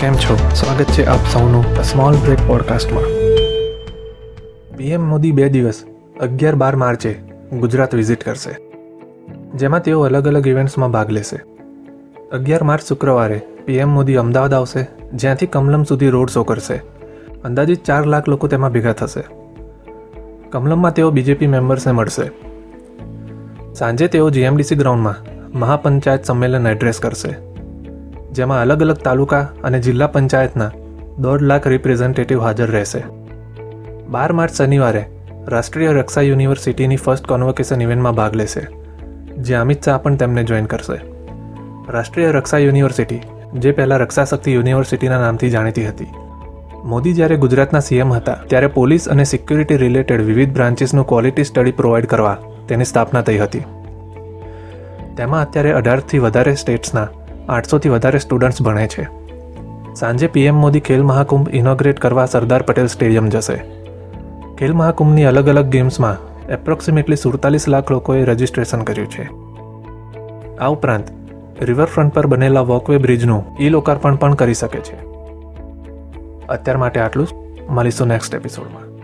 કેમ છો? સ્વાગત છે આપ સૌનું સ્મોલ બ્રેક પોડકાસ્ટમાં પીએમ મોદી બે દિવસ, અગિયાર બાર માર્ચે ગુજરાત વિઝિટ કરશે. જેમાં તેઓ અલગ અલગ ઇવેન્ટ્સમાં ભાગ લેશે. અગિયાર માર્ચ શુક્રવારે પીએમ મોદી અમદાવાદ આવશે, જ્યાંથી કમલમ સુધી રોડ શો કરશે. અંદાજિત ચાર લાખ લોકો તેમાં ભેગા થશે. કમલમમાં તેઓ બીજેપી મેમ્બર્સને મળશે. સાંજે તેઓ જીએમડીસી ગ્રાઉન્ડમાં મહાપંચાયત સંમેલન એડ્રેસ કરશે. જેમાં અલગ અલગ તાલુકા અને જિલ્લા પંચાયતના દોઢ લાખ રિપ્રેઝેન્ટેટિવ હાજર રહેશે. બાર માર્ચ શનિવારે રાષ્ટ્રીય રક્ષા યુનિવર્સિટીની ફર્સ્ટ કોન્વોકેશન ઇવેન્ટમાં ભાગ લેશે, જે અમિત શાહ પણ તેમને જોઈન કરશે. રાષ્ટ્રીય રક્ષા યુનિવર્સિટી, જે પહેલાં રક્ષાશક્તિ યુનિવર્સિટીના નામથી જાણીતી હતી. મોદી જ્યારે ગુજરાતના સીએમ હતા, ત્યારે પોલીસ અને સિક્યુરિટી રિલેટેડ વિવિધ બ્રાન્ચીસનું ક્વોલિટી સ્ટડી પ્રોવાઈડ કરવા તેની સ્થાપના થઈ હતી. તેમાં અત્યારે અઢારથી વધારે સ્ટેટ્સના આઠસોથી વધારે સ્ટુડન્ટ્સ ભણે છે. સાંજે પીએમ મોદી ખેલ મહાકુંભ ઇનોગ્રેટ કરવા સરદાર પટેલ સ્ટેડિયમ જશે. ખેલ મહાકુંભની અલગ અલગ ગેમ્સમાં એપ્રોક્સિમેટલી સુડતાલીસ લાખ લોકોએ રજીસ્ટ્રેશન કર્યું છે. આ ઉપરાંત રિવરફ્રન્ટ પર બનેલા વોકવે બ્રિજનું ઈ લોકાર્પણ પણ કરી શકે છે. અત્યાર માટે આટલું જ. મળીશું નેક્સ્ટ એપિસોડમાં